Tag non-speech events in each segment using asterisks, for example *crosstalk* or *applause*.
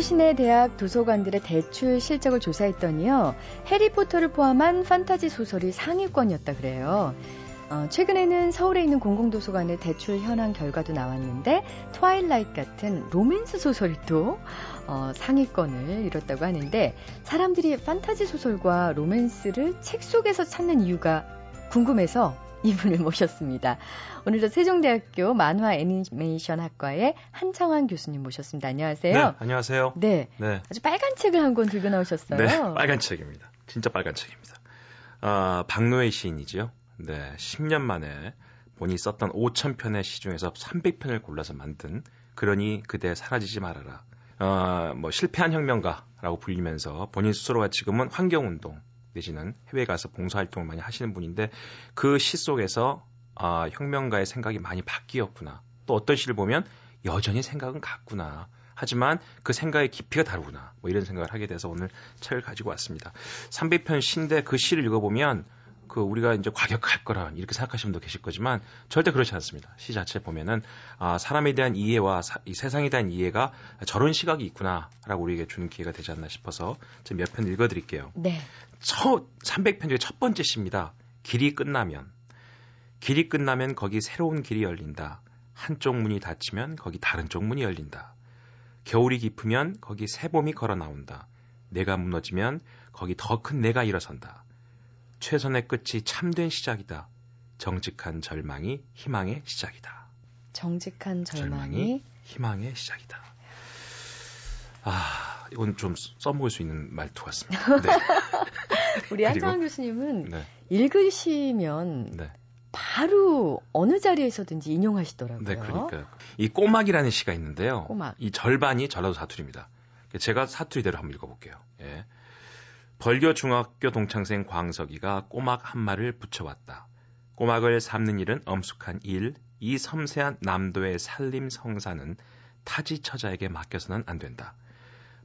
서울 시내 대학 도서관들의 대출 실적을 조사했더니요. 해리포터를 포함한 판타지 소설이 상위권이었다 그래요. 어, 최근에는 서울에 있는 공공도서관의 대출 현황 결과도 나왔는데 Twilight 같은 로맨스 소설이 또 어, 상위권을 이뤘다고 하는데 사람들이 판타지 소설과 로맨스를 책 속에서 찾는 이유가 궁금해서 이분을 모셨습니다. 오늘도 세종대학교 만화 애니메이션 학과의 한창완 교수님 모셨습니다. 안녕하세요. 네, 안녕하세요. 네. 네. 아주 빨간 책을 한 권 들고 나오셨어요. 네, *laughs* 빨간 책입니다. 진짜 빨간 책입니다. 아, 박노해 시인이죠. 네, 10년 만에 본인이 썼던 5,000편의 시 중에서 300편을 골라서 만든 그러니 그대 사라지지 말아라. 어, 뭐 실패한 혁명가라고 불리면서 본인 스스로가 지금은 환경운동 내지는 해외 가서 봉사활동을 많이 하시는 분인데 그 시 속에서 아, 혁명가의 생각이 많이 바뀌었구나. 또 어떤 시를 보면 여전히 생각은 같구나. 하지만 그 생각의 깊이가 다르구나. 뭐 이런 생각을 하게 돼서 오늘 책을 가지고 왔습니다. 300편 시인데 그 시를 읽어보면 그 우리가 이제 과격할 거라 이렇게 생각하시는 분도 계실 거지만 절대 그렇지 않습니다. 시 자체 보면은 아 사람에 대한 이해와 사, 이 세상에 대한 이해가 저런 시각이 있구나라고 우리에게 주는 기회가 되지 않나 싶어서 몇편 읽어드릴게요. 네. 첫 300편 중에 첫 번째 시입니다. 길이 끝나면 길이 끝나면 거기 새로운 길이 열린다. 한쪽 문이 닫히면 거기 다른 쪽 문이 열린다. 겨울이 깊으면 거기 새봄이 걸어 나온다. 내가 무너지면 거기 더 큰 내가 일어선다. 최선의 끝이 참된 시작이다. 정직한 절망이 희망의 시작이다. 정직한 절망이, 절망이 희망의 시작이다. 아, 이건 좀 써먹을 수 있는 말투 같습니다. 네. *laughs* 우리 한창원 교수님은 네. 읽으시면 네. 바로 어느 자리에서든지 인용하시더라고요. 네, 그러니까 이 꼬막이라는 시가 있는데요. 꼬막. 이 절반이 전라도 사투리입니다. 제가 사투리대로 한번 읽어볼게요. 예. 벌교 중학교 동창생 광석이가 꼬막 한 마를 붙여왔다. 꼬막을 삶는 일은 엄숙한 일, 이 섬세한 남도의 살림 성사는 타지 처자에게 맡겨서는 안 된다.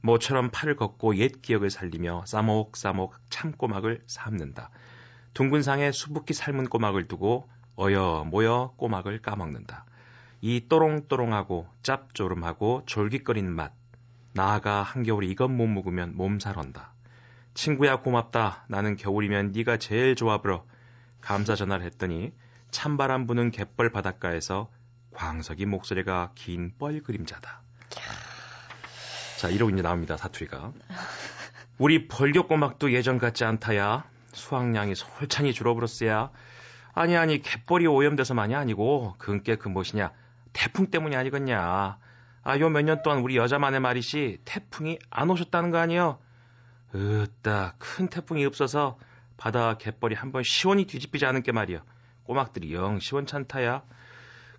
모처럼 팔을 걷고 옛 기억을 살리며 싸목싸목 참꼬막을 삶는다. 둥근 상에 수북히 삶은 꼬막을 두고 어여 모여 꼬막을 까먹는다. 이 또롱또롱하고 짭조름하고 졸깃거리는 맛. 나아가 한겨울에 이것 못 먹으면 몸살 온다. 친구야 고맙다. 나는 겨울이면 네가 제일 좋아 불어. 감사 전화를 했더니 찬바람 부는 갯벌 바닷가에서 광석이 목소리가 긴 뻘 그림자다. 자, 이러고 이제 나옵니다, 사투리가. 우리 벌교 꼬막도 예전 같지 않다야. 수확량이 솔찬히 줄어들었어야. 아니, 아니, 갯벌이 오염돼서만이 아니고, 그게 그 무엇이냐. 태풍 때문이 아니겠냐. 아, 요 몇 년 동안 우리 여자만의 말이시, 태풍이 안 오셨다는 거 아니에요? 으따, 큰 태풍이 없어서 바다 갯벌이 한번 시원히 뒤집히지 않은 게 말이야. 꼬막들이 영 시원찮다야.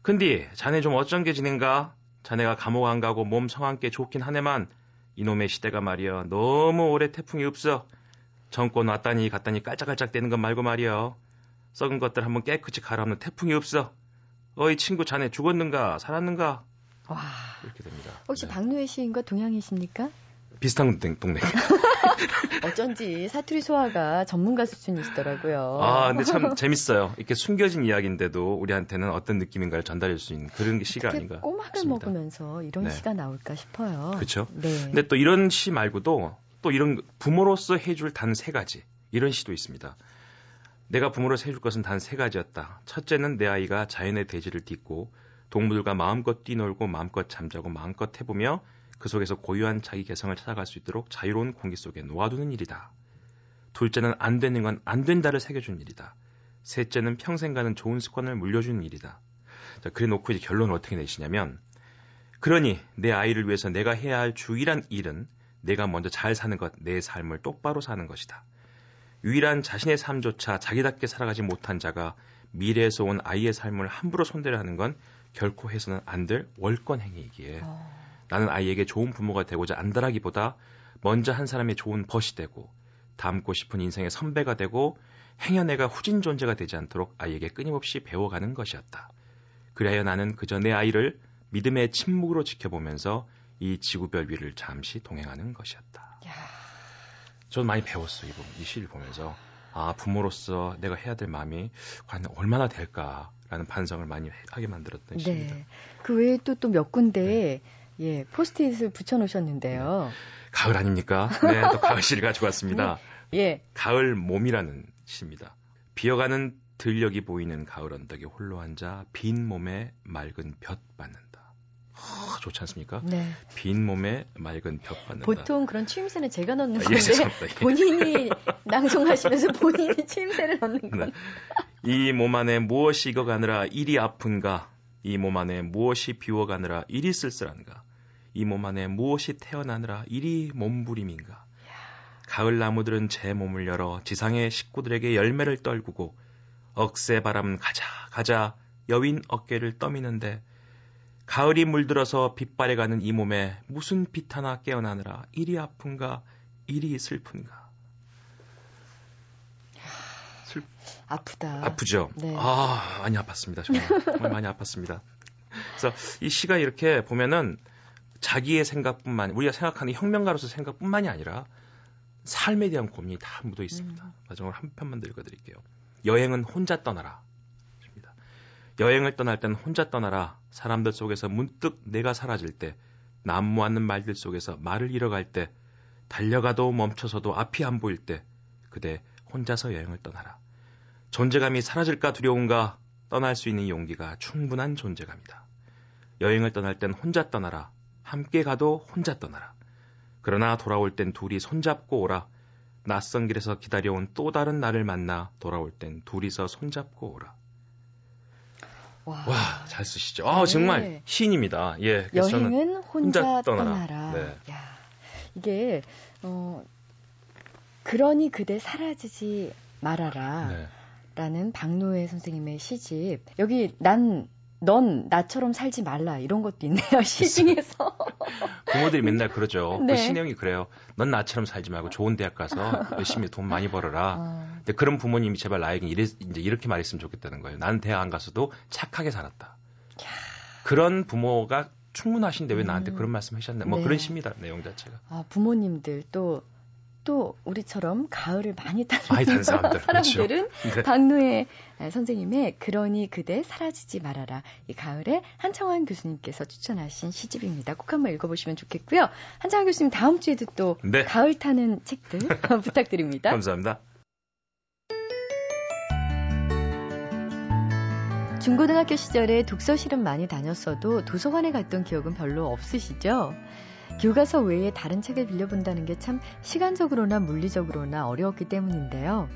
근데 자네 좀 어쩐 게 지낸가? 자네가 감옥 안 가고 몸 성함께 좋긴 하네만 이놈의 시대가 말이야. 너무 오래 태풍이 없어. 정권 왔다니 갔다니 깔짝깔짝 대는 것 말고 말이야. 썩은 것들 한번 깨끗이 갈아엎는 태풍이 없어. 어이 친구 자네 죽었는가 살았는가? 와. 이렇게 됩니다. 혹시 네. 박노해 시인과 동양이십니까? 비슷한 동네. *laughs* 어쩐지 사투리 소화가 전문가 수준이시더라고요. 아, 근데 참 재밌어요. 이렇게 숨겨진 이야기인데도 우리한테는 어떤 느낌인가를 전달할 수 있는 그런 시가 아닌가. 꼬막을 싶습니다. 먹으면서 이런 네. 시가 나올까 싶어요. 그렇죠. 네. 근데 또 이런 시 말고도 또 이런 부모로서 해줄 단 세 가지 이런 시도 있습니다. 내가 부모로서 해줄 것은 단 세 가지였다. 첫째는 내 아이가 자연의 대지를 딛고 동물과 마음껏 뛰놀고 마음껏 잠자고 마음껏 해보며 그 속에서 고유한 자기 개성을 찾아갈 수 있도록 자유로운 공기 속에 놓아두는 일이다. 둘째는 안 되는 건 안 된다를 새겨주는 일이다. 셋째는 평생 가는 좋은 습관을 물려주는 일이다. 자, 그래 놓고 이제 결론을 어떻게 내시냐면, 그러니 내 아이를 위해서 내가 해야 할 주일한 일은 내가 먼저 잘 사는 것, 내 삶을 똑바로 사는 것이다. 유일한 자신의 삶조차 자기답게 살아가지 못한 자가 미래에서 온 아이의 삶을 함부로 손대려 하는 건 결코 해서는 안 될 월권 행위이기에 어... 나는 아이에게 좋은 부모가 되고자 안달하기보다 먼저 한 사람의 좋은 벗이 되고 닮고 싶은 인생의 선배가 되고 행여내가 후진 존재가 되지 않도록 아이에게 끊임없이 배워가는 것이었다. 그래야 나는 그저 내 아이를 믿음의 침묵으로 지켜보면서 이 지구별 위를 잠시 동행하는 것이었다. 저는 많이 배웠어요, 이 시를 보면서. 아, 부모로서 내가 해야 될 마음이 과연 얼마나 될까라는 반성을 많이 하게 만들었던 네. 시입니다. 그 외에 또 또 몇 군데 네. 예, 포스트잇을 붙여 놓으셨는데요. 가을 아닙니까? 네, 또 가을 시를 가지고 왔습니다. *laughs* 예. 가을 몸이라는 시입니다. 비어가는 들녘이 보이는 가을 언덕에 홀로 앉아 빈 몸에 맑은 볕 받는다. 아, 좋지 않습니까? 네. 빈 몸에 맑은 볕 받는다. 보통 그런 추임새는 제가 넣는 아, 건데 예, 본인이 *laughs* 낭송하시면서 본인이 추임새를 넣는 건. 네. 이몸 안에 무엇이 익어가느라 일이 아픈가? 이 몸 안에 무엇이 비워가느라 일이 쓸쓸한가? 이 몸 안에 무엇이 태어나느라 일이 몸부림인가? 가을 나무들은 제 몸을 열어 지상의 식구들에게 열매를 떨구고 억새 바람 가자 가자 여윈 어깨를 떠미는데 가을이 물들어서 빛발에 가는 이 몸에 무슨 빛 하나 깨어나느라 일이 아픈가 일이 슬픈가 슬... 아프다. 아프죠. 네. 아 많이 아팠습니다. 정말, 정말 많이 아팠습니다. 그래서 이 시가 이렇게 보면은 자기의 생각뿐만 우리가 생각하는 혁명가로서 생각뿐만이 아니라 삶에 대한 고민이 다 묻어 있습니다. 음. 마지막으로 한 편만 더 읽어드릴게요. 여행은 혼자 떠나라. 입니다. 여행을 떠날 땐 혼자 떠나라. 사람들 속에서 문득 내가 사라질 때, 난무하는 말들 속에서 말을 잃어갈 때, 달려가도 멈춰서도 앞이 안 보일 때, 그대 혼자서 여행을 떠나라. 존재감이 사라질까 두려운가 떠날 수 있는 용기가 충분한 존재감이다. 여행을 떠날 땐 혼자 떠나라. 함께 가도 혼자 떠나라. 그러나 돌아올 땐 둘이 손잡고 오라. 낯선 길에서 기다려온 또 다른 나를 만나 돌아올 땐 둘이서 손잡고 오라. 와, 와, 잘 쓰시죠. 아, 정말 네. 시인입니다. 예. 그래서 저는 여행은 혼자, 혼자 떠나라. 떠나라. 네. 야, 이게 어 그러니 그대 사라지지 말아라. 네. 라는 박노해 선생님의 시집. 여기 난, 넌 나처럼 살지 말라. 이런 것도 있네요. *laughs* 시 중에서. 부모들이 맨날 그러죠. 네. 그 신형이 그래요. 넌 나처럼 살지 말고 좋은 대학 가서 열심히 돈 많이 벌어라. 어, 근데 그런 부모님이 제발 나에게 이래, 이제 이렇게 말했으면 좋겠다는 거예요. 나는 대학 안 가서도 착하게 살았다. 그런 부모가 충분하신데 왜 나한테 음. 그런 말씀 하셨나? 뭐 네. 그런 시입니다. 내용 자체가. 아, 부모님들 또, 또 우리처럼 가을을 많이 타는 *laughs* 사람들. 사람들은 그렇죠. 네. 박노해 선생님의 그러니 그대 사라지지 말아라. 이 가을에 한창환 교수님께서 추천하신 시집입니다. 꼭 한번 읽어보시면 좋겠고요. 한창환 교수님 다음 주에도 또 네. 가을 타는 책들 *laughs* 부탁드립니다. 감사합니다. 중고등학교 시절에 독서실은 많이 다녔어도 도서관에 갔던 기억은 별로 없으시죠? 교과서 외에 다른 책을 빌려본다는 게 참 시간적으로나 물리적으로나 어려웠기 때문인데요.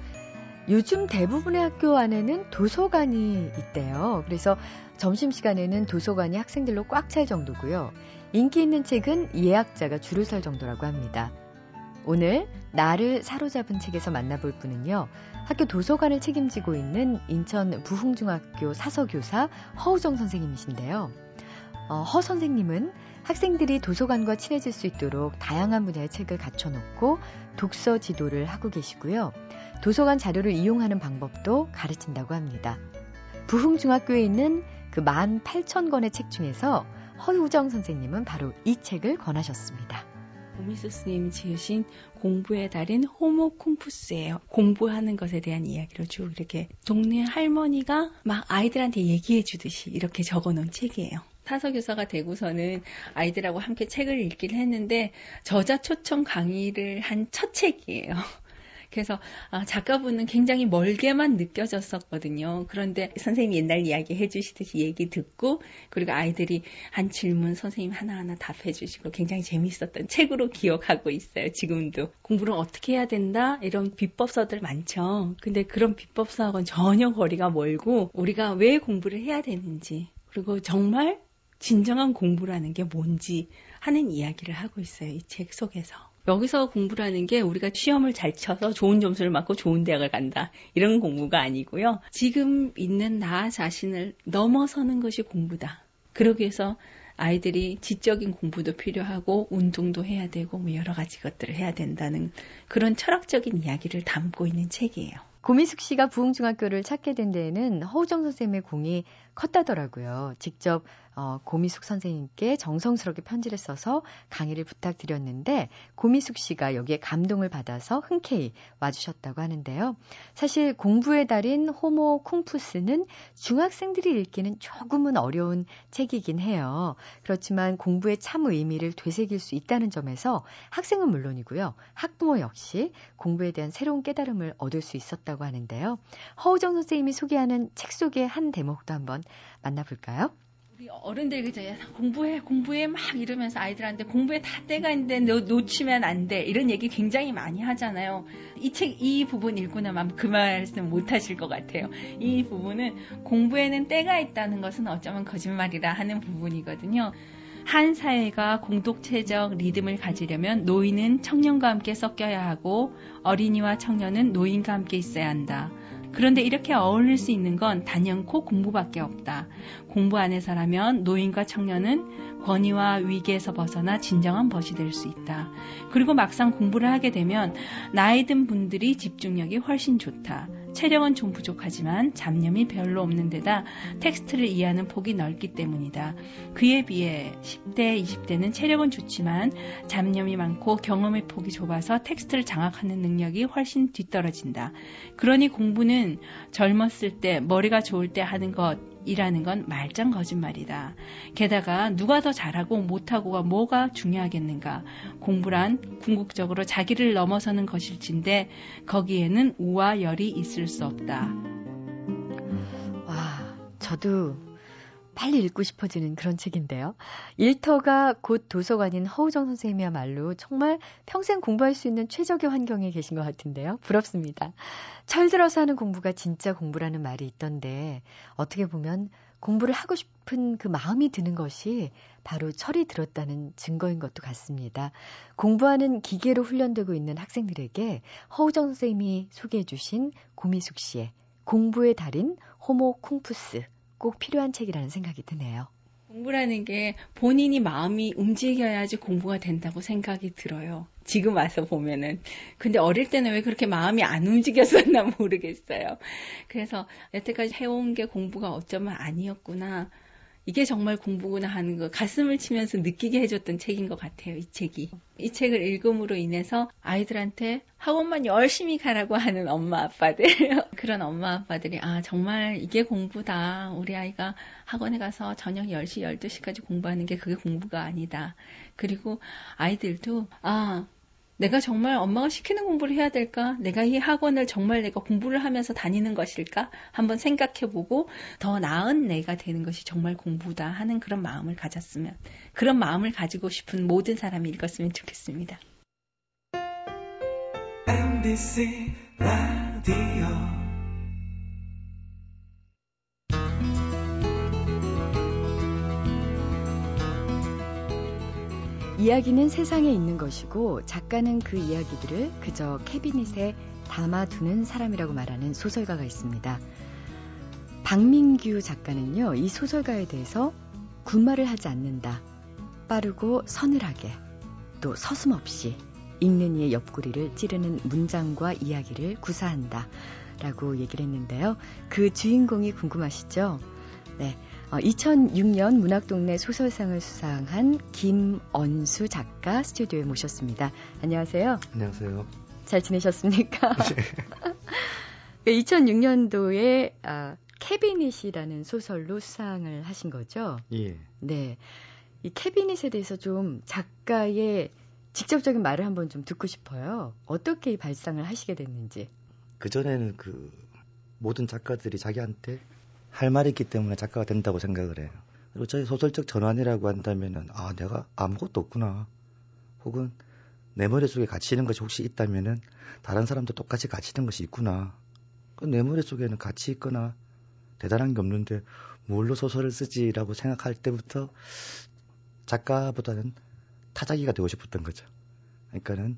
요즘 대부분의 학교 안에는 도서관이 있대요. 그래서 점심시간에는 도서관이 학생들로 꽉 찰 정도고요. 인기 있는 책은 예약자가 줄을 설 정도라고 합니다. 오늘 나를 사로잡은 책에서 만나볼 분은요. 학교 도서관을 책임지고 있는 인천 부흥중학교 사서교사 허우정 선생님이신데요. 어, 허 선생님은 학생들이 도서관과 친해질 수 있도록 다양한 분야의 책을 갖춰놓고 독서 지도를 하고 계시고요. 도서관 자료를 이용하는 방법도 가르친다고 합니다. 부흥중학교에 있는 그 18,000권의 책 중에서 허우정 선생님은 바로 이 책을 권하셨습니다. 오미스 스님이 지으신 공부의 달인 호모 콩푸스예요. 공부하는 것에 대한 이야기를 쭉 이렇게 동네 할머니가 막 아이들한테 얘기해 주듯이 이렇게 적어 놓은 책이에요. 사서교사가 되고서는 아이들하고 함께 책을 읽긴 했는데 저자 초청 강의를 한 첫 책이에요. *laughs* 그래서 아, 작가분은 굉장히 멀게만 느껴졌었거든요. 그런데 선생님이 옛날 이야기 해주시듯이 얘기 듣고 그리고 아이들이 한 질문 선생님 하나하나 답해주시고 굉장히 재밌었던 책으로 기억하고 있어요. 지금도 공부를 어떻게 해야 된다 이런 비법서들 많죠. 근데 그런 비법서하고는 전혀 거리가 멀고 우리가 왜 공부를 해야 되는지 그리고 정말 진정한 공부라는 게 뭔지 하는 이야기를 하고 있어요. 이 책 속에서. 여기서 공부라는 게 우리가 시험을 잘 쳐서 좋은 점수를 맞고 좋은 대학을 간다. 이런 공부가 아니고요. 지금 있는 나 자신을 넘어서는 것이 공부다. 그러기 위해서 아이들이 지적인 공부도 필요하고 운동도 해야 되고 뭐 여러 가지 것들을 해야 된다는 그런 철학적인 이야기를 담고 있는 책이에요. 고미숙 씨가 부흥중학교를 찾게 된 데에는 허우정 선생님의 공이 컸다더라고요. 직접 어, 고미숙 선생님께 정성스럽게 편지를 써서 강의를 부탁드렸는데 고미숙 씨가 여기에 감동을 받아서 흔쾌히 와주셨다고 하는데요. 사실 공부의 달인 호모 쿵푸스는 중학생들이 읽기는 조금은 어려운 책이긴 해요. 그렇지만 공부의 참 의미를 되새길 수 있다는 점에서 학생은 물론이고요. 학부모 역시 공부에 대한 새로운 깨달음을 얻을 수 있었다고 하는데요. 허우정 선생님이 소개하는 책 속의 한 대목도 한번 만나볼까요? 우리 어른들 그죠 공부해 공부해 막 이러면서 아이들한테 공부에 다 때가 있는데 너 놓치면 안 돼 이런 얘기 굉장히 많이 하잖아요. 이책이 부분 읽고 나면 그 말씀 못 하실 것 같아요. 이 부분은 공부에는 때가 있다는 것은 어쩌면 거짓말이라 하는 부분이거든요. 한 사회가 공동체적 리듬을 가지려면 노인은 청년과 함께 섞여야 하고 어린이와 청년은 노인과 함께 있어야 한다. 그런데 이렇게 어울릴 수 있는 건 단연코 공부밖에 없다. 공부 안에서라면 노인과 청년은 권위와 위기에서 벗어나 진정한 벗이 될 수 있다. 그리고 막상 공부를 하게 되면 나이 든 분들이 집중력이 훨씬 좋다. 체력은 좀 부족하지만 잡념이 별로 없는 데다 텍스트를 이해하는 폭이 넓기 때문이다. 그에 비해 10대, 20대는 체력은 좋지만 잡념이 많고 경험의 폭이 좁아서 텍스트를 장악하는 능력이 훨씬 뒤떨어진다. 그러니 공부는 젊었을 때, 머리가 좋을 때 하는 것, 이라는 건 말짱 거짓말이다. 게다가 누가 더 잘하고 못하고가 뭐가 중요하겠는가. 공부란 궁극적으로 자기를 넘어서는 것일진데 거기에는 우와 열이 있을 수 없다. 와, 저도 빨리 읽고 싶어지는 그런 책인데요. 일터가 곧 도서관인 허우정 선생님이야말로 정말 평생 공부할 수 있는 최적의 환경에 계신 것 같은데요. 부럽습니다. 철들어서 하는 공부가 진짜 공부라는 말이 있던데 어떻게 보면 공부를 하고 싶은 그 마음이 드는 것이 바로 철이 들었다는 증거인 것도 같습니다. 공부하는 기계로 훈련되고 있는 학생들에게 허우정 선생님이 소개해 주신 고미숙 씨의 공부의 달인 호모 쿵푸스 꼭 필요한 책이라는 생각이 드네요. 공부라는 게 본인이 마음이 움직여야지 공부가 된다고 생각이 들어요. 지금 와서 보면은. 근데 어릴 때는 왜 그렇게 마음이 안 움직였었나 *laughs* 모르겠어요. 그래서 여태까지 해온 게 공부가 어쩌면 아니었구나. 이게 정말 공부구나 하는 거 가슴을 치면서 느끼게 해줬던 책인 것 같아요. 이 책이. 이 책을 읽음으로 인해서 아이들한테 학원만 열심히 가라고 하는 엄마 아빠들 *laughs* 그런 엄마 아빠들이 아 정말 이게 공부다. 우리 아이가 학원에 가서 저녁 10시 12시까지 공부하는 게 그게 공부가 아니다. 그리고 아이들도 아 내가 정말 엄마가 시키는 공부를 해야 될까? 내가 이 학원을 정말 내가 공부를 하면서 다니는 것일까? 한번 생각해 보고 더 나은 내가 되는 것이 정말 공부다 하는 그런 마음을 가졌으면 그런 마음을 가지고 싶은 모든 사람이 읽었으면 좋겠습니다. MBC 이야기는 세상에 있는 것이고 작가는 그 이야기들을 그저 캐비닛에 담아두는 사람이라고 말하는 소설가가 있습니다. 박민규 작가는요, 이 소설가에 대해서 군말을 하지 않는다. 빠르고 서늘하게, 또 서슴없이 읽는 이의 옆구리를 찌르는 문장과 이야기를 구사한다. 라고 얘기를 했는데요. 그 주인공이 궁금하시죠? 네. 2006년 어, 문학동네 소설상을 수상한 김언수 작가 스튜디오에 모셨습니다. 안녕하세요. 안녕하세요. 잘 지내셨습니까? *laughs* *laughs* 네. 2006년도에 아, 캐비닛이라는 소설로 수상을 하신 거죠? 예. 네. 이 캐비닛에 대해서 좀 작가의 직접적인 말을 한번 좀 듣고 싶어요. 어떻게 이 발상을 하시게 됐는지. 그전에는 그 모든 작가들이 자기한테 할 말이 있기 때문에 작가가 된다고 생각을 해요. 그리고 저희 소설적 전환이라고 한다면은 아 내가 아무것도 없구나. 혹은 내 머릿속에 갇히는 것이 혹시 있다면은 다른 사람도 똑같이 갇히는 것이 있구나. 내 머릿속에는 가치 있거나 대단한 게 없는데 뭘로 소설을 쓰지라고 생각할 때부터 작가보다는 타자기가 되고 싶었던 거죠. 그러니까는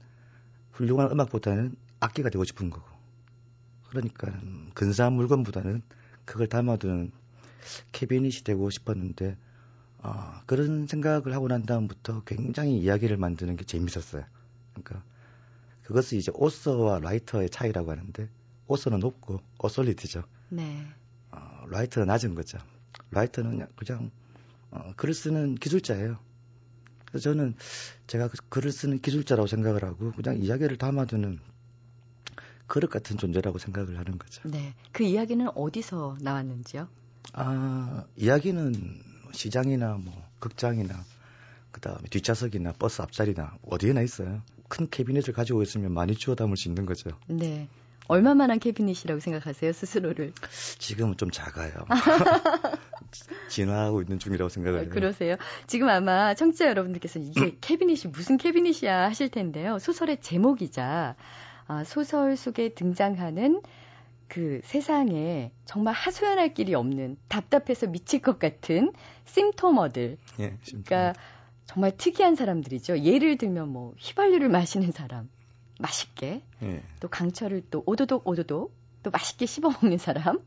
훌륭한 음악보다는 악기가 되고 싶은 거고. 그러니까 근사한 물건보다는 그걸 담아두는 캐비닛이 되고 싶었는데 어, 그런 생각을 하고 난 다음부터 굉장히 이야기를 만드는 게 재밌었어요. 그러니까 그것을 이제 오서와 라이터의 차이라고 하는데 오서는 높고 어솔리티죠. 네. 어, 라이터는 낮은 거죠. 라이터는 그냥, 그냥 어, 글을 쓰는 기술자예요. 그래서 저는 제가 그 글을 쓰는 기술자라고 생각을 하고 그냥 이야기를 담아두는 그릇 같은 존재라고 생각을 하는 거죠. 네. 그 이야기는 어디서 나왔는지요? 아, 이야기는 시장이나 뭐 극장이나 그다음에 뒷좌석이나 버스 앞자리나 어디에나 있어요. 큰 캐비넷을 가지고 있으면 많이 주워 담을 수 있는 거죠. 네. 얼마만한 캐비닛이라고 생각하세요, 스스로를? 지금은 좀 작아요. *laughs* 진화하고 있는 중이라고 생각을 해요. 그러세요. 지금 아마 청취자 여러분들께서는 이게 *clears throat* 캐비닛이 무슨 캐비닛이야 하실 텐데요. 소설의 제목이자 아, 소설 속에 등장하는 그 세상에 정말 하소연할 길이 없는 답답해서 미칠 것 같은 심토머들. 예, 그러니까 정말 특이한 사람들이죠. 예를 들면 뭐 휘발유를 마시는 사람, 맛있게. 예. 또 강철을 또 오도독 오도독 또 맛있게 씹어 먹는 사람.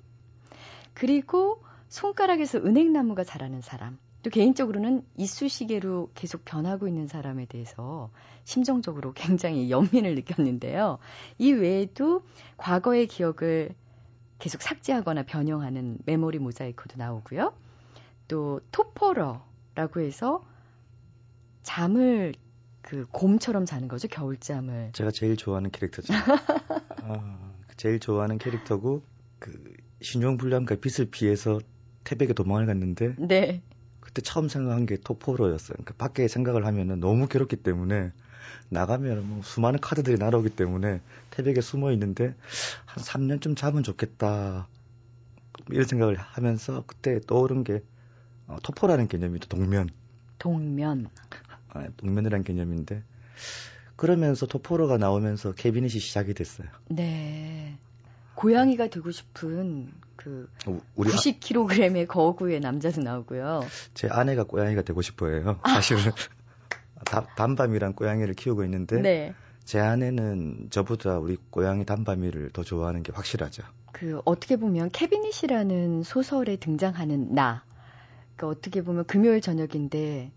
그리고 손가락에서 은행나무가 자라는 사람. 또 개인적으로는 이쑤시개로 계속 변하고 있는 사람에 대해서 심정적으로 *laughs* 굉장히 연민을 느꼈는데요. 이 외에도 과거의 기억을 계속 삭제하거나 변형하는 메모리 모자이크도 나오고요. 또 토퍼러라고 해서 잠을 그 곰처럼 자는 거죠. 겨울잠을. 제가 제일 좋아하는 캐릭터죠. *laughs* 아, 제일 좋아하는 캐릭터고 그 신용불량과 빚을 피해서 태백에 도망을 갔는데 네. 그때 처음 생각한 게 토포로였어요. 그러니까 밖에 생각을 하면은 너무 괴롭기 때문에 나가면 뭐 수많은 카드들이 날아오기 때문에 태백에 숨어 있는데 한 3년쯤 자면 좋겠다. 이런 생각을 하면서 그때 떠오른 게 어, 토포라는 개념이죠. 동면. 동면. 아, 동면이라는 개념인데 그러면서 토포로가 나오면서 캐비닛이 시작이 됐어요. 네. 고양이가 되고 싶은 그 우- 우리 아- 90kg의 거구의 남자도 나오고요. 제 아내가 고양이가 되고 싶어해요. 사실은 다- 단밤이란 고양이를 키우고 있는데 네. 제 아내는 저보다 우리 고양이 단밤이를 더 좋아하는 게 확실하죠. 그 어떻게 보면 캐비닛이라는 소설에 등장하는 나. 그러니까 어떻게 보면 금요일 저녁인데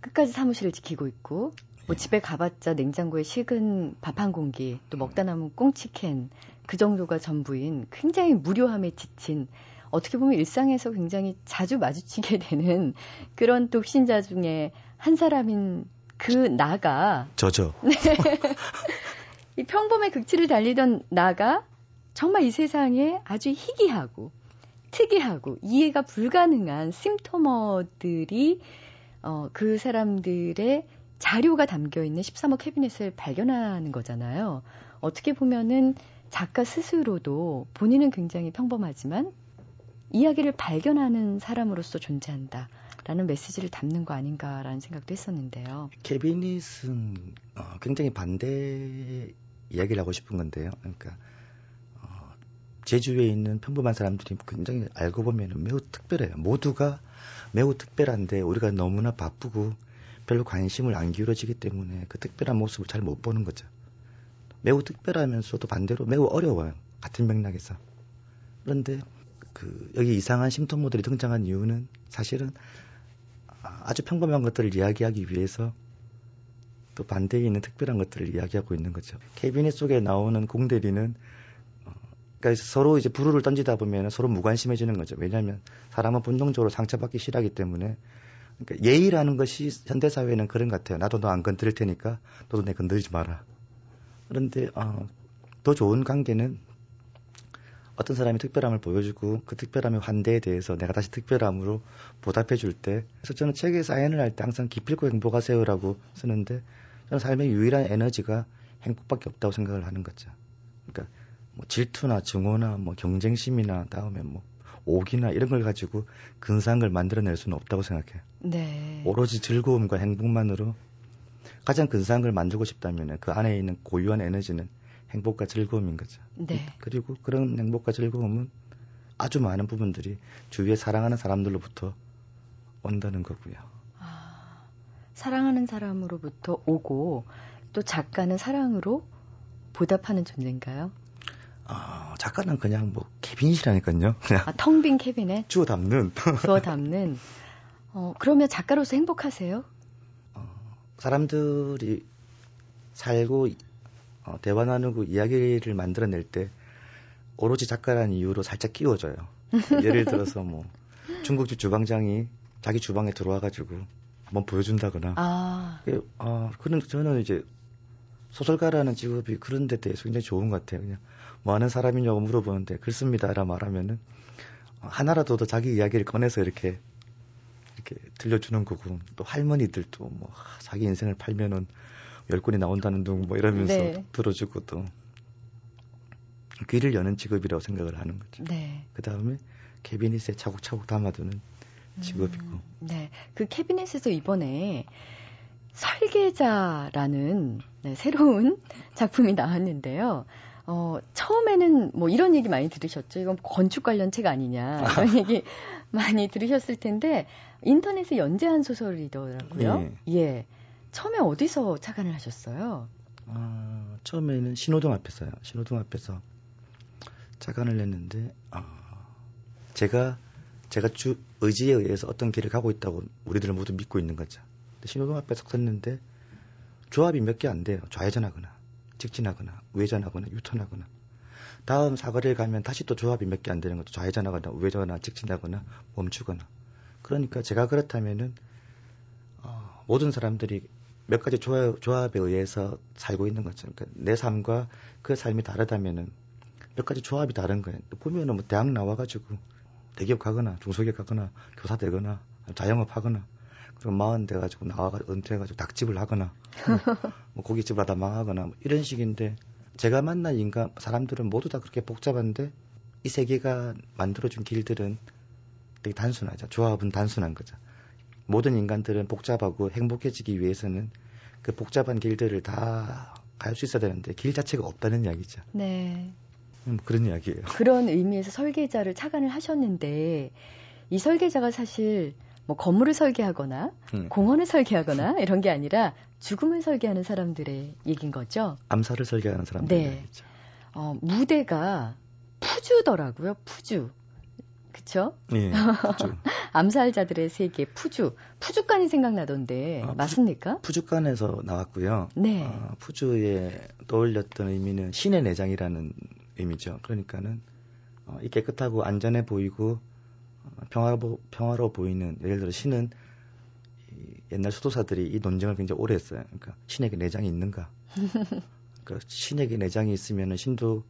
끝까지 사무실을 지키고 있고 뭐 집에 가봤자 냉장고에 식은 밥 한 공기 또 먹다 남은 꽁치캔 그 정도가 전부인 굉장히 무료함에 지친 어떻게 보면 일상에서 굉장히 자주 마주치게 *laughs* 되는 그런 독신자 중에 한 사람인 그 나가 저죠. 이 평범의 극치를 달리던 나가 정말 이 세상에 아주 희귀하고 특이하고 이해가 불가능한 심토머들이 어, 그 사람들의 자료가 담겨 있는 13호 캐비넷을 발견하는 거잖아요. 어떻게 보면은 작가 스스로도 본인은 굉장히 평범하지만 이야기를 발견하는 사람으로서 존재한다 라는 메시지를 담는 거 아닌가라는 생각도 했었는데요. 캐비닛은 어, 굉장히 반대 이야기를 하고 싶은 건데요. 그러니까 어, 제주에 있는 평범한 사람들이 굉장히 알고 보면 매우 특별해요. 모두가 매우 특별한데 우리가 너무나 바쁘고 별로 관심을 안 기울여지기 때문에 그 특별한 모습을 잘 못 보는 거죠. 매우 특별하면서도 반대로 매우 어려워요. 같은 맥락에서. 그런데 그 여기 이상한 심토모들이 등장한 이유는 사실은 아, 아주 평범한 것들을 이야기하기 위해서 또 반대에 있는 특별한 것들을 이야기하고 있는 거죠. 캐비닛 속에 나오는 공대리는 어, 그러니까 서로 이제 불우를 던지다 보면 서로 무관심해지는 거죠. 왜냐하면 사람은 본능적으로 상처받기 싫어하기 때문에 그러니까 예의라는 것이 현대 사회는 그런 것 같아요. 나도 너 안 건드릴 테니까 너도 내 건드리지 마라. 그런데 어, 더 좋은 관계는 어떤 사람이 특별함을 보여주고 그 특별함의 환대에 대해서 내가 다시 특별함으로 보답해 줄 때. 그래서 저는 책에 사연을 할 때 항상 기필코 행복하세요라고 쓰는데 저는 삶의 유일한 에너지가 행복밖에 없다고 생각을 하는 거죠. 그러니까 뭐 질투나 증오나 뭐 경쟁심이나 다음에 뭐 오기나 이런 걸 가지고 근사한 걸 만들어낼 수는 없다고 생각해요. 네. 오로지 즐거움과 행복만으로 가장 근사한 걸 만들고 싶다면 그 안에 있는 고유한 에너지는 행복과 즐거움인 거죠. 네. 그리고 그런 행복과 즐거움은 아주 많은 부분들이 주위에 사랑하는 사람들로부터 온다는 거고요. 아, 사랑하는 사람으로부터 오고 또 작가는 사랑으로 보답하는 존재인가요? 아, 작가는 그냥 뭐 캐빈이라니까요. 그냥 아, 텅빈 캐비넷 주워 담는 *laughs* 주워 담는. 어, 그러면 작가로서 행복하세요? 사람들이 살고 어, 대화 나누고 이야기를 만들어낼 때 오로지 작가라는 이유로 살짝 끼워져요. *laughs* 예를 들어서 뭐 중국집 주방장이 자기 주방에 들어와가지고 한번 보여준다거나. 아, 그, 어, 그런 저는 이제 소설가라는 직업이 그런 데 대해서 굉장히 좋은 것 같아요. 그냥 뭐 하는 사람이냐고 물어보는데 글 씁니다라 말하면은 하나라도 더 자기 이야기를 꺼내서 이렇게 이렇게 들려주는 거고 또 할머니들도 뭐 아, 자기 인생을 팔면은 열 권이 나온다는 둥 뭐 이러면서 네. 들어주고 또 귀를 여는 직업이라고 생각을 하는 거죠. 네. 그 다음에 캐비닛에 차곡차곡 담아두는 직업이고. 음, 네. 그 캐비넷에서 이번에 설계자라는 네, 새로운 *laughs* 작품이 나왔는데요. 어, 처음에는 뭐 이런 얘기 많이 들으셨죠. 이건 건축 관련 책 아니냐. 이런 얘기 *laughs* 많이 들으셨을 텐데 인터넷에 연재한 소설이더라고요. 예. 처음에 어디서 착안을 하셨어요? 아, 처음에는 신호등 앞에서요. 신호등 앞에서 착안을 했는데, 아, 제가, 제가 주, 의지에 의해서 어떤 길을 가고 있다고 우리들은 모두 믿고 있는 거죠. 신호등 앞에 서 섰는데, 조합이 몇 개 안 돼요. 좌회전하거나, 직진하거나, 우회전하거나, 유턴하거나. 다음 사거리를 가면 다시 또 조합이 몇 개 안 되는 거죠. 좌회전하거나, 우회전하거나, 직진하거나, 멈추거나. 그러니까 제가 그렇다면은, 어, 모든 사람들이 몇 가지 조합, 조합에 의해서 살고 있는 거죠. 그러니까 내 삶과 그 삶이 다르다면은 몇 가지 조합이 다른 거예요. 보면은 뭐 대학 나와가지고 대기업 가거나 중소기업 가거나 교사 되거나 자영업 하거나 그리고 마흔 돼가지고 나와가 은퇴해가지고 닭집을 하거나 뭐 고깃집을 하다 망하거나 뭐 이런 식인데 제가 만난 인간 사람들은 모두 다 그렇게 복잡한데 이 세계가 만들어준 길들은 되게 단순하죠. 조합은 단순한 거죠. 모든 인간들은 복잡하고 행복해지기 위해서는 그 복잡한 길들을 다 갈 수 있어야 되는데 길 자체가 없다는 이야기죠. 네. 음, 그런 이야기예요. 그런 의미에서 설계자를 착안을 하셨는데 이 설계자가 사실 뭐 건물을 설계하거나 음, 공원을 설계하거나 이런 게 아니라 죽음을 설계하는 사람들의 얘기인 거죠. 암살을 설계하는 사람들 네. 어, 무대가 푸주더라고요. 푸주. 그쵸? 예, 그렇죠. *laughs* 암살자들의 세계 푸주. 푸주간이 생각나던데 아, 푸주- 맞습니까? 푸주간에서 나왔고요. 네. 어, 푸주에 떠올렸던 의미는 신의 내장이라는 의미죠. 그러니까는 어, 이 깨끗하고 안전해 보이고 어, 평화로, 평화로 보이는 예를 들어 신은 이 옛날 수도사들이 이 논쟁을 굉장히 오래 했어요. 그러니까 신에게 내장이 있는가? *laughs* 그 신에게 내장이 있으면 신도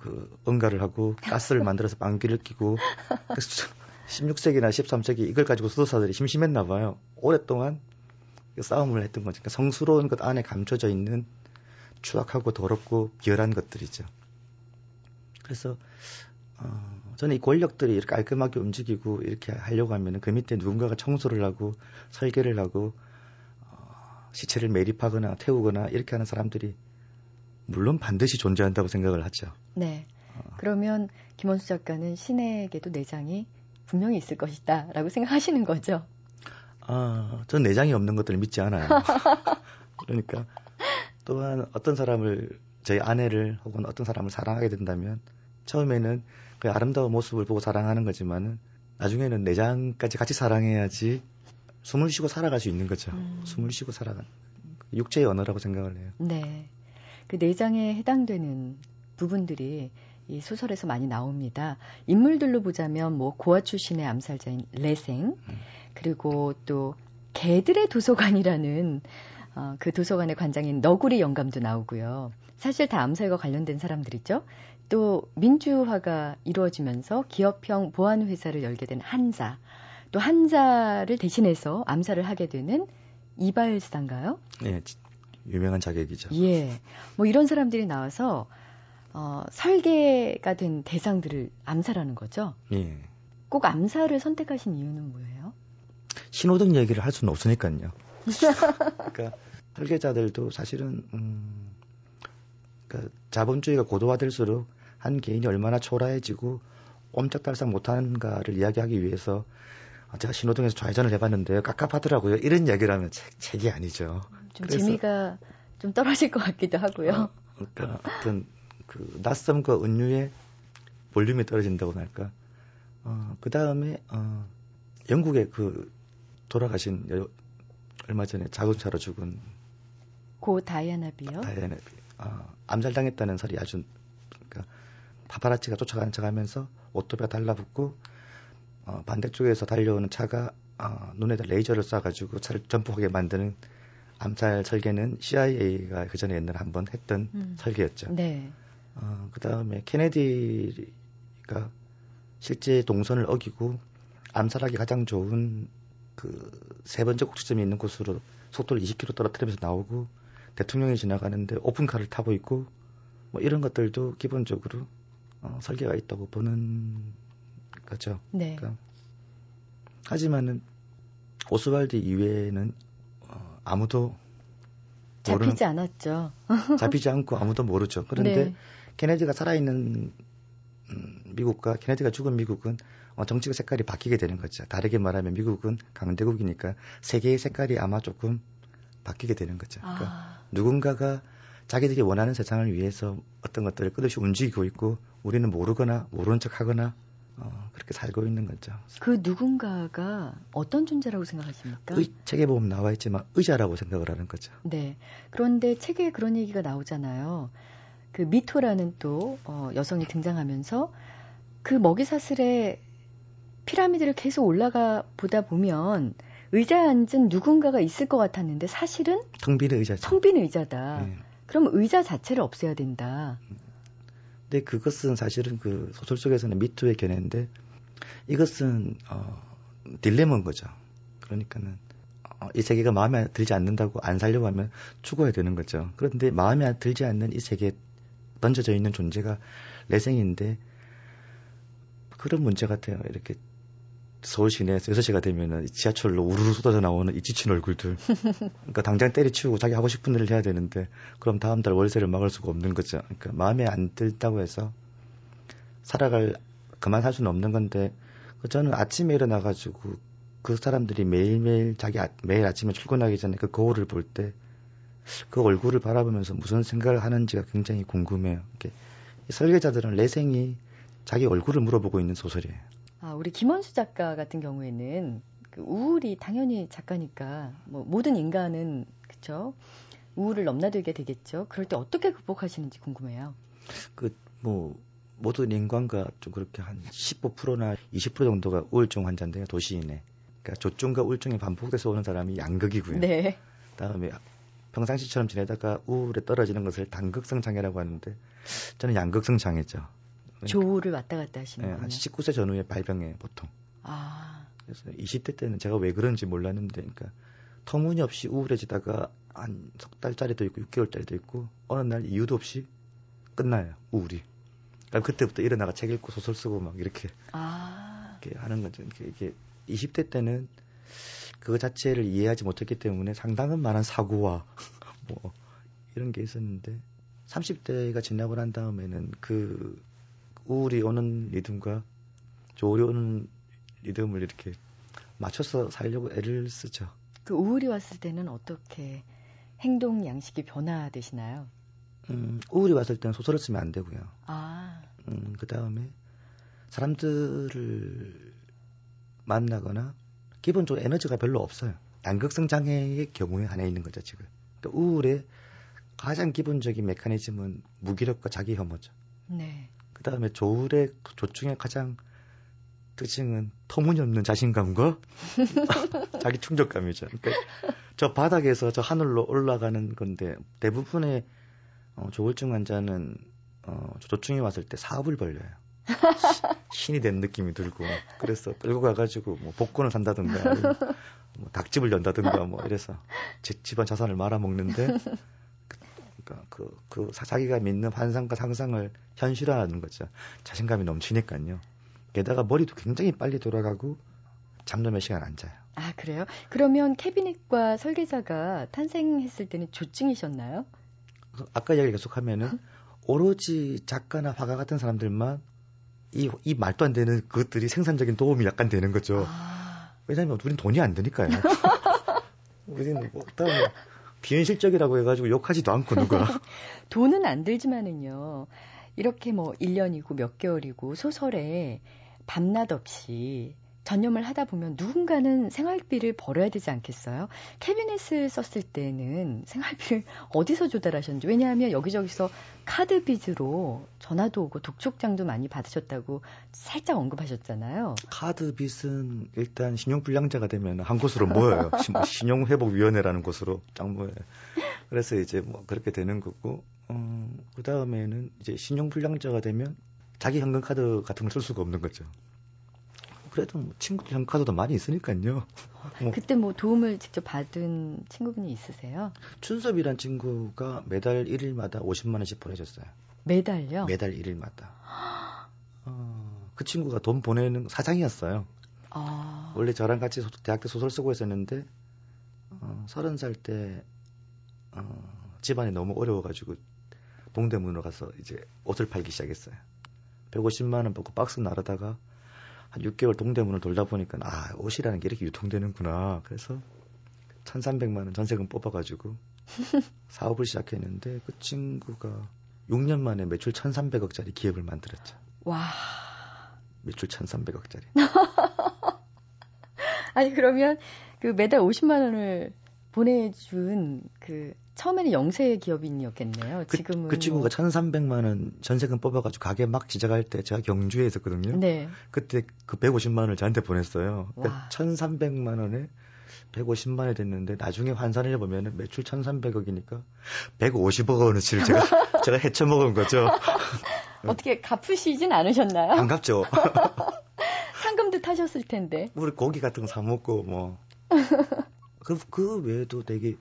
그 응가를 하고 가스를 만들어서 방귀를 끼고 16세기나 13세기 이걸 가지고 수도사들이 심심했나 봐요. 오랫동안 그 싸움을 했던 거죠. 그러니까 성스러운 것 안에 감춰져 있는 추악하고 더럽고 비열한 것들이죠. 그래서 어, 저는 이 권력들이 이렇게 깔끔하게 움직이고 이렇게 하려고 하면 그 밑에 누군가가 청소를 하고 설계를 하고 어, 시체를 매립하거나 태우거나 이렇게 하는 사람들이 물론 반드시 존재한다고 생각을 하죠. 네. 어. 그러면 김원수 작가는 신에게도 내장이 분명히 있을 것이다 라고 생각하시는 거죠. 아, 전 내장이 없는 것들을 믿지 않아요. *laughs* 그러니까 또한 어떤 사람을 저희 아내를 혹은 어떤 사람을 사랑하게 된다면 처음에는 그 아름다운 모습을 보고 사랑하는 거지만은 나중에는 내장까지 같이 사랑해야지 숨을 쉬고 살아갈 수 있는 거죠. 음. 숨을 쉬고 살아간 육체의 언어라고 생각을 해요. 네. 그 내장에 해당되는 부분들이 이 소설에서 많이 나옵니다. 인물들로 보자면 뭐 고아 출신의 암살자인 레생 그리고 또 개들의 도서관이라는 어, 그 도서관의 관장인 너구리 영감도 나오고요. 사실 다 암살과 관련된 사람들이죠. 또 민주화가 이루어지면서 기업형 보안 회사를 열게 된 한자, 또 한자를 대신해서 암살을 하게 되는 이발사인가요? 예, 지- 유명한 자격이죠. 예. 뭐 이런 사람들이 나와서 어, 설계가 된 대상들을 암살하는 거죠. 예. 꼭 암살을 선택하신 이유는 뭐예요? 신호등 얘기를 할 수는 없으니까요. *laughs* 그러니까 설계자들도 사실은 음, 그러니까 자본주의가 고도화될수록 한 개인이 얼마나 초라해지고 옴짝달싹 못하는가를 이야기하기 위해서 아, 제가 신호등에서 좌회전을 해봤는데요. 깝깝하더라고요. 이런 이야기를 하면 책, 책이 아니죠. 좀 그래서- 재미가 좀 떨어질 것 같기도 하고요. 그러니까 어떤 그 낯섦과 은유의 볼륨이 떨어진다고 할까. 어, 그 다음에 어, 영국의 그 돌아가신 여- 얼마 전에 자동차로 죽은 고 다이아나비요. 다이애나 어, 암살당했다는 설이 아주 파파라치가 쫓아가는 척하면서 오토바이 달라붙고 어, 반대쪽에서 달려오는 차가 어, 눈에다 레이저를 쏴가지고 차를 점프하게 만드는 암살 설계는 CIA가 그 전에 옛날에 한번 했던 음. 설계였죠. 네. 어, 그 다음에 케네디가 실제 동선을 어기고 암살하기 가장 좋은 그 세 번째 꼭지점이 있는 곳으로 속도를 20km 떨어뜨리면서 나오고 대통령이 지나가는데 오픈카를 타고 있고 뭐 이런 것들도 기본적으로 어, 설계가 있다고 보는 거죠. 네. 그러니까 하지만은 오스왈드 이외에는 어, 아무도 잡히지 않았죠. *laughs* 잡히지 않고 아무도 모르죠. 그런데 네. 케네디가 살아있는 음, 미국과 케네디가 죽은 미국은 어, 정치가 색깔이 바뀌게 되는 거죠. 다르게 말하면 미국은 강대국이니까 세계의 색깔이 아마 조금 바뀌게 되는 거죠. 그러니까 아. 누군가가 자기들이 원하는 세상을 위해서 어떤 것들을 끝없이 움직이고 있고 우리는 모르거나 모르는 척 하거나 어, 그렇게 살고 있는 거죠. 그 누군가가 어떤 존재라고 생각하십니까? 의, 책에 보면 나와 있지만 의자라고 생각을 하는 거죠. 네. 그런데 책에 그런 얘기가 나오잖아요. 그 미토라는 또 어, 여성이 등장하면서 그 먹이 사슬에 피라미드를 계속 올라가 보다 보면 의자에 앉은 누군가가 있을 것 같았는데 사실은 텅 빈 의자. 텅빈 의자다. 네. 그럼 의자 자체를 없애야 된다. 근데 그것은 사실은 그 소설 속에서는 미투의 견해인데 이것은 어, 딜레마인 거죠. 그러니까는 어, 이 세계가 마음에 들지 않는다고 안 살려고 하면 죽어야 되는 거죠. 그런데 마음에 들지 않는 이 세계에 던져져 있는 존재가 내생인데 그런 문제 같아요. 이렇게 서울 시내에서 6시가 되면은 지하철로 우르르 쏟아져 나오는 이 지친 얼굴들. 그러니까 당장 때려치우고 자기 하고 싶은 일을 해야 되는데 그럼 다음 달 월세를 막을 수가 없는 거죠. 그러니까 마음에 안 들다고 해서 살아갈 그만 살 수는 없는 건데 저는 아침에 일어나 가지고 그 사람들이 매일매일 자기 아, 매일 아침에 출근하기 전에 그 거울을 볼 때 그 얼굴을 바라보면서 무슨 생각을 하는지가 굉장히 궁금해요. 이렇게 설계자들은 내생이 자기 얼굴을 물어보고 있는 소설이에요. 아, 우리 김원수 작가 같은 경우에는 그 우울이 당연히 작가니까 뭐 모든 인간은 그쵸 우울을 넘나들게 되겠죠. 그럴 때 어떻게 극복하시는지 궁금해요. 그 뭐 모든 인간과 좀 그렇게 한 15%나 20% 정도가 우울증 환자인데요, 도시인에. 그러니까 조증과 우울증이 반복돼서 오는 사람이 양극이고요. 네. 다음에 평상시처럼 지내다가 우울에 떨어지는 것을 단극성 장애라고 하는데 저는 양극성 장애죠. 그러니까 조우를 왔다 갔다 하시는 네, 한 19세 전후에 발병해 보통. 아. 그래서 20대 때는 제가 왜 그런지 몰랐는데, 그러니까 터무니없이 우울해지다가 한 석 달짜리도 있고 6개월짜리도 있고 어느 날 이유도 없이 끝나요 우울이. 그러니까 그때부터 일어나가 책 읽고 소설 쓰고 막 이렇게, 아. 이렇게 하는 거죠. 이게, 이게 20대 때는 그거 자체를 이해하지 못했기 때문에 상당한 많은 사고와 *laughs* 뭐 이런 게 있었는데 30대가 지나고 난 다음에는 그 우울이 오는 리듬과 조울이 오는 리듬을 이렇게 맞춰서 살려고 애를 쓰죠. 그 우울이 왔을 때는 어떻게 행동 양식이 변화되시나요? 음, 우울이 왔을 때는 소설을 쓰면 안 되고요. 아. 음, 그 다음에 사람들을 만나거나 기본적으로 에너지가 별로 없어요. 양극성 장애의 경우에 하나 있는 거죠, 지금. 그러니까 우울의 가장 기본적인 메커니즘은 무기력과 자기 혐오죠. 네. 그 다음에 조울의 조충의 가장 특징은 터무니없는 자신감과 *laughs* 자기 충족감이죠. 그러니까 저 바닥에서 저 하늘로 올라가는 건데 대부분의 어, 조울증 환자는 어, 조충이 왔을 때 사업을 벌려요. 신이 된 느낌이 들고 그래서 끌고 가가지고 뭐 복권을 산다든가 뭐 닭집을 연다든가 뭐 이래서 제 집안 자산을 말아먹는데 그러니까 그, 그 자기가 믿는 환상과 상상을 현실화하는 거죠. 자신감이 넘치니까요. 게다가 머리도 굉장히 빨리 돌아가고 잠도 몇 시간 안 자요. 아, 그래요? 그러면 캐비넷과 설계자가 탄생했을 때는 조증이셨나요? 아까 이야기 계속하면은 *laughs* 오로지 작가나 화가 같은 사람들만 이, 이 말도 안 되는 그것들이 생산적인 도움이 약간 되는 거죠. 아... 왜냐하면 우리는 돈이 안 드니까요. *laughs* 우리는 뭐, 다음에 비현실적이라고 해가지고 욕하지도 않고 누가. *laughs* 돈은 안 들지만은요. 이렇게 뭐 1년이고 몇 개월이고 소설에 밤낮 없이 전념을 하다 보면 누군가는 생활비를 벌어야 되지 않겠어요? 캐비넷을 썼을 때는 생활비를 *laughs* 어디서 조달하셨는지. 왜냐하면 여기저기서 카드 빚으로 전화도 오고 독촉장도 많이 받으셨다고 살짝 언급하셨잖아요. 카드 빚은 일단 신용불량자가 되면 한 곳으로 모여요. *laughs* 신용회복위원회라는 곳으로 쫙 모여요. 그래서 이제 뭐 그렇게 되는 거고, 어, 그 다음에는 이제 신용불량자가 되면 자기 현금 카드 같은 걸 쓸 수가 없는 거죠. 그래도 뭐 친구들 형 카드도 많이 있으니까요. 뭐. 그때 뭐 도움을 직접 받은 친구분이 있으세요? 춘섭이란 친구가 매달 1일마다 50만 원씩 보내줬어요. 매달요? 매달 1일마다. 어, 그 친구가 돈 보내는 사장이었어요. 아... 원래 저랑 같이 소, 대학 때 소설 쓰고 있었는데 어, 30살 때 어, 집안이 너무 어려워가지고 동대문으로 가서 이제 옷을 팔기 시작했어요. 150만 원 받고 박스 나르다가 한 6개월 동대문을 돌다 보니까 아 옷이라는 게 이렇게 유통되는구나. 그래서 1,300만 원 전세금 뽑아가지고 *laughs* 사업을 시작했는데 그 친구가 6년 만에 매출 1,300억짜리 기업을 만들었죠. 와. 매출 1,300억짜리. *laughs* 아니 그러면 그 매달 50만 원을 보내준 그 처음에는 영세 기업인이었겠네요. 그, 지금은 그 친구가 뭐... 1,300만 원 전세금 뽑아가지고 가게 막 시작할 때 제가 경주에 있었거든요. 네. 그때 그 150만 원을 저한테 보냈어요. 그러니까 1,300만 원에 150만 원이 됐는데 나중에 환산을 해보면 매출 1,300억이니까 150억 원어치를 제가 *laughs* 제가 헤쳐먹은 거죠. *laughs* 어떻게 갚으시진 않으셨나요? 안 갚죠. *laughs* 상금도 타셨을 텐데. 우리 고기 같은 거 사 먹고 뭐. 그, 그 외에도 되게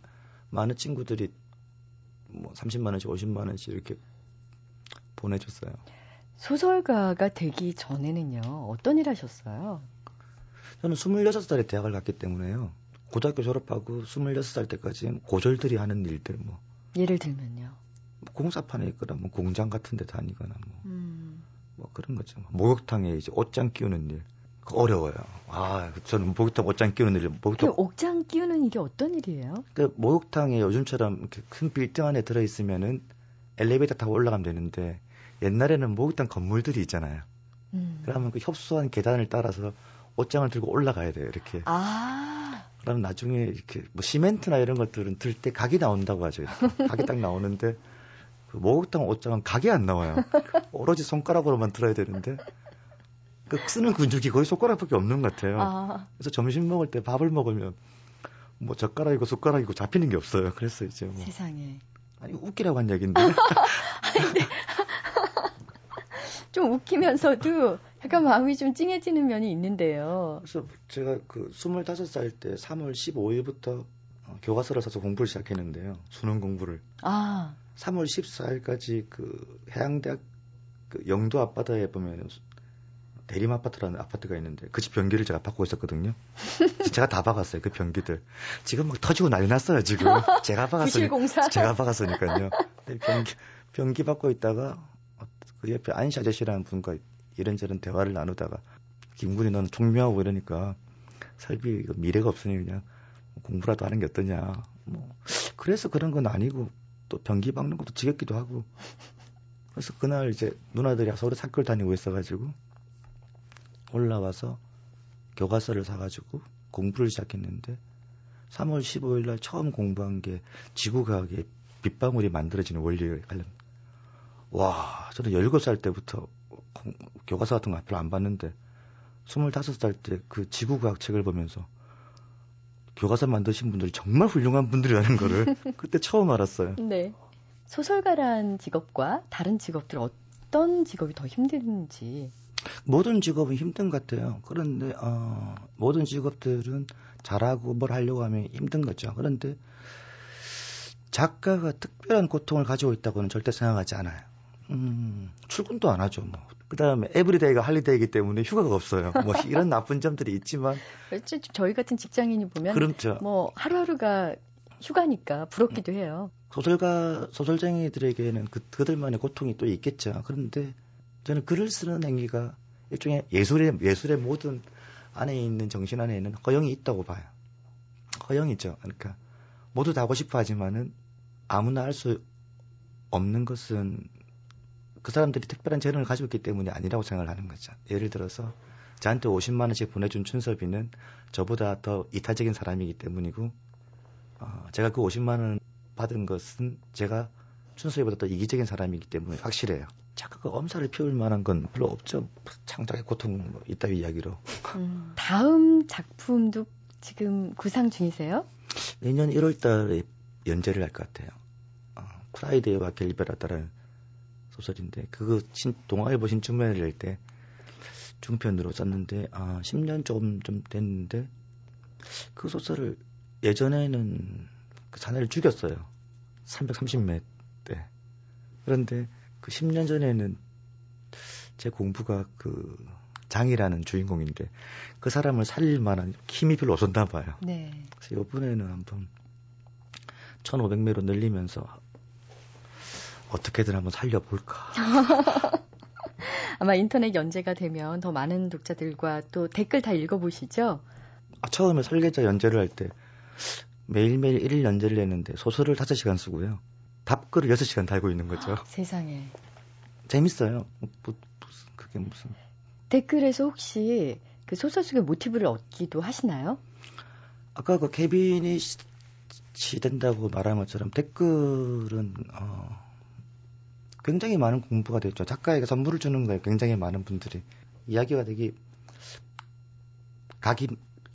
많은 친구들이 뭐 30만 원씩, 50만 원씩 이렇게 보내줬어요. 소설가가 되기 전에는요, 어떤 일 하셨어요? 저는 26살에 대학을 갔기 때문에요. 고등학교 졸업하고 26살 때까지 고졸들이 하는 일들 뭐. 예를 들면요. 뭐 공사판에 있거나 뭐 공장 같은 데 다니거나 뭐. 음. 뭐 그런 거죠. 목욕탕에 이제 옷장 끼우는 일. 어려워요. 아, 저는 목욕탕 옷장 끼우는 일, 목욕탕. 그 옷장 끼우는 일이 어떤 일이에요? 그 목욕탕에 요즘처럼 이렇게 큰 빌딩 안에 들어있으면은 엘리베이터 타고 올라가면 되는데 옛날에는 목욕탕 건물들이 있잖아요. 음. 그러면 그 협소한 계단을 따라서 옷장을 들고 올라가야 돼요, 이렇게. 아. 그러면 나중에 이렇게 뭐 시멘트나 이런 것들은 들 때 각이 나온다고 하죠. 각이 딱 나오는데 그 목욕탕 옷장은 각이 안 나와요. *laughs* 오로지 손가락으로만 들어야 되는데 그 쓰는 근육이 거의 손가락밖에 없는 것 같아요. 아. 그래서 점심 먹을 때 밥을 먹으면 뭐 젓가락이고 숟가락이고 잡히는 게 없어요. 그래서 이제 뭐 세상에 아니 웃기라고 한 얘기인데. *laughs* *laughs* 좀 웃기면서도 약간 마음이 좀 찡해지는 면이 있는데요. 그래서 제가 그 25살 때 3월 15일부터 어, 교과서를 사서 공부를 시작했는데요. 수능 공부를. 아. 3월 14일까지 그 해양대학 그 영도 앞바다에 보면 대림 아파트라는 아파트가 있는데 그 집 변기를 제가 받고 있었거든요. *laughs* 제가 다 박았어요 그 변기들. 지금 막 터지고 난리 났어요 지금. 제가 *laughs* 박았으니까. 제가 박았으니까요. 변기 변기 받고 있다가 그 옆에 안시 아저씨라는 분과 이런저런 대화를 나누다가 김군이 너는 총명하고 이러니까 설비 미래가 없으니 그냥 공부라도 하는 게 어떠냐. 뭐 그래서 그런 건 아니고 또 변기 박는 것도 지겹기도 하고. 그래서 그날 이제 누나들이 서울에 학교를 다니고 있어가지고 올라와서 교과서를 사가지고 공부를 시작했는데 3월 15일 날 처음 공부한 게 지구과학의 빗방울이 만들어지는 원리에 관련. 와, 저는 17살 때부터 교과서 같은 거 별로 안 봤는데 25살 때 그 지구과학 책을 보면서 교과서 만드신 분들이 정말 훌륭한 분들이라는 거를 *laughs* 그때 처음 알았어요. 네. 소설가란 직업과 다른 직업들 어떤 직업이 더 힘든지 모든 직업은 힘든 것 같아요. 그런데 어, 모든 직업들은 잘하고 뭘 하려고 하면 힘든 거죠. 그런데 작가가 특별한 고통을 가지고 있다고는 절대 생각하지 않아요. 음, 출근도 안 하죠, 뭐. 그 다음에 everyday가 holiday기 때문에 휴가가 없어요. 뭐 *laughs* 이런 나쁜 점들이 있지만. 그렇죠. 저희 같은 직장인이 보면. 그렇죠. 뭐 하루하루가 휴가니까 부럽기도 해요. 소설가, 소설쟁이들에게는 그, 그들만의 고통이 또 있겠죠. 그런데 저는 글을 쓰는 행위가 일종의 예술의 예술의 모든 안에 있는 정신 안에는 허영이 있다고 봐요. 허영이죠. 그러니까 모두 다 하고 싶어 하지만은 아무나 할 수 없는 것은 그 사람들이 특별한 재능을 가지고 있기 때문이 아니라고 생각을 하는 거죠. 예를 들어서 저한테 50만 원씩 보내준 춘섭이는 저보다 더 이타적인 사람이기 때문이고 어, 제가 그 50만 원 받은 것은 제가 춘섭이보다 더 이기적인 사람이기 때문에 확실해요. 작가가 엄살을 피울 만한 건 별로 없죠. 창작의 고통 뭐 이따위 이야기로. 음, *laughs* 다음 작품도 지금 구상 중이세요? 내년 1월 달에 연재를 할 것 같아요. 어, Friday와 결별하다라는 소설인데 그거 신, 동아일보 신춘문예를 낼 때 중편으로 썼는데 아 10년 조금 좀 됐는데 그 소설을 예전에는 그 사내를 죽였어요. 330매 때. 그런데 그 10년 전에는 제 공부가 그 장이라는 주인공인데 그 사람을 살릴 만한 힘이 별로 없었나 봐요. 네. 그래서 이번에는 한번 1500매로 늘리면서 어떻게든 한번 살려볼까. *laughs* 아마 인터넷 연재가 되면 더 많은 독자들과 또 댓글 다 읽어보시죠? 아, 처음에 설계자 연재를 할 때 매일매일 1일 연재를 했는데 소설을 5시간 쓰고요. 답글을 6시간 달고 있는 거죠. 세상에. 재밌어요. 뭐, 뭐, 무슨, 그게 무슨. 댓글에서 혹시 그 소설 속의 모티브를 얻기도 하시나요? 아까 그 케빈이 시, 시 된다고 말한 것처럼 댓글은, 어, 굉장히 많은 공부가 됐죠. 작가에게 선물을 주는 거에 굉장히 많은 분들이. 이야기가 되게 각이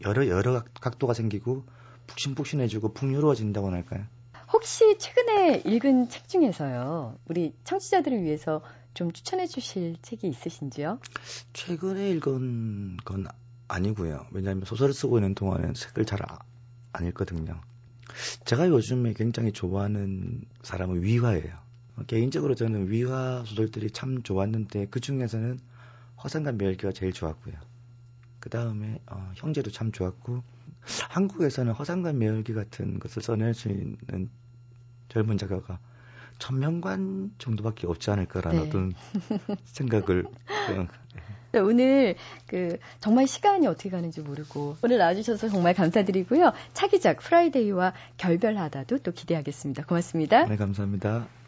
여러, 여러 각도가 생기고 푹신푹신해지고 풍요로워진다고 할까요? 혹시 최근에 읽은 책 중에서요, 우리 청취자들을 위해서 좀 추천해 주실 책이 있으신지요? 최근에 읽은 건 아니고요. 왜냐하면 소설을 쓰고 있는 동안은 책을 잘 안 읽거든요. 제가 요즘에 굉장히 좋아하는 사람은 위화예요. 개인적으로 저는 위화 소설들이 참 좋았는데 그 중에서는 화산과 멸기가 제일 좋았고요. 그 다음에 어, 형제도 참 좋았고 한국에서는 허상과 매열기 같은 것을 써낼 수 있는 젊은 작가가 천명관 정도밖에 없지 않을까라는 네. 어떤 *laughs* 생각을 네, 오늘 그 정말 시간이 어떻게 가는지 모르고 오늘 나와주셔서 정말 감사드리고요. 차기작 Friday와 결별하다도 또 기대하겠습니다. 고맙습니다. 네 감사합니다.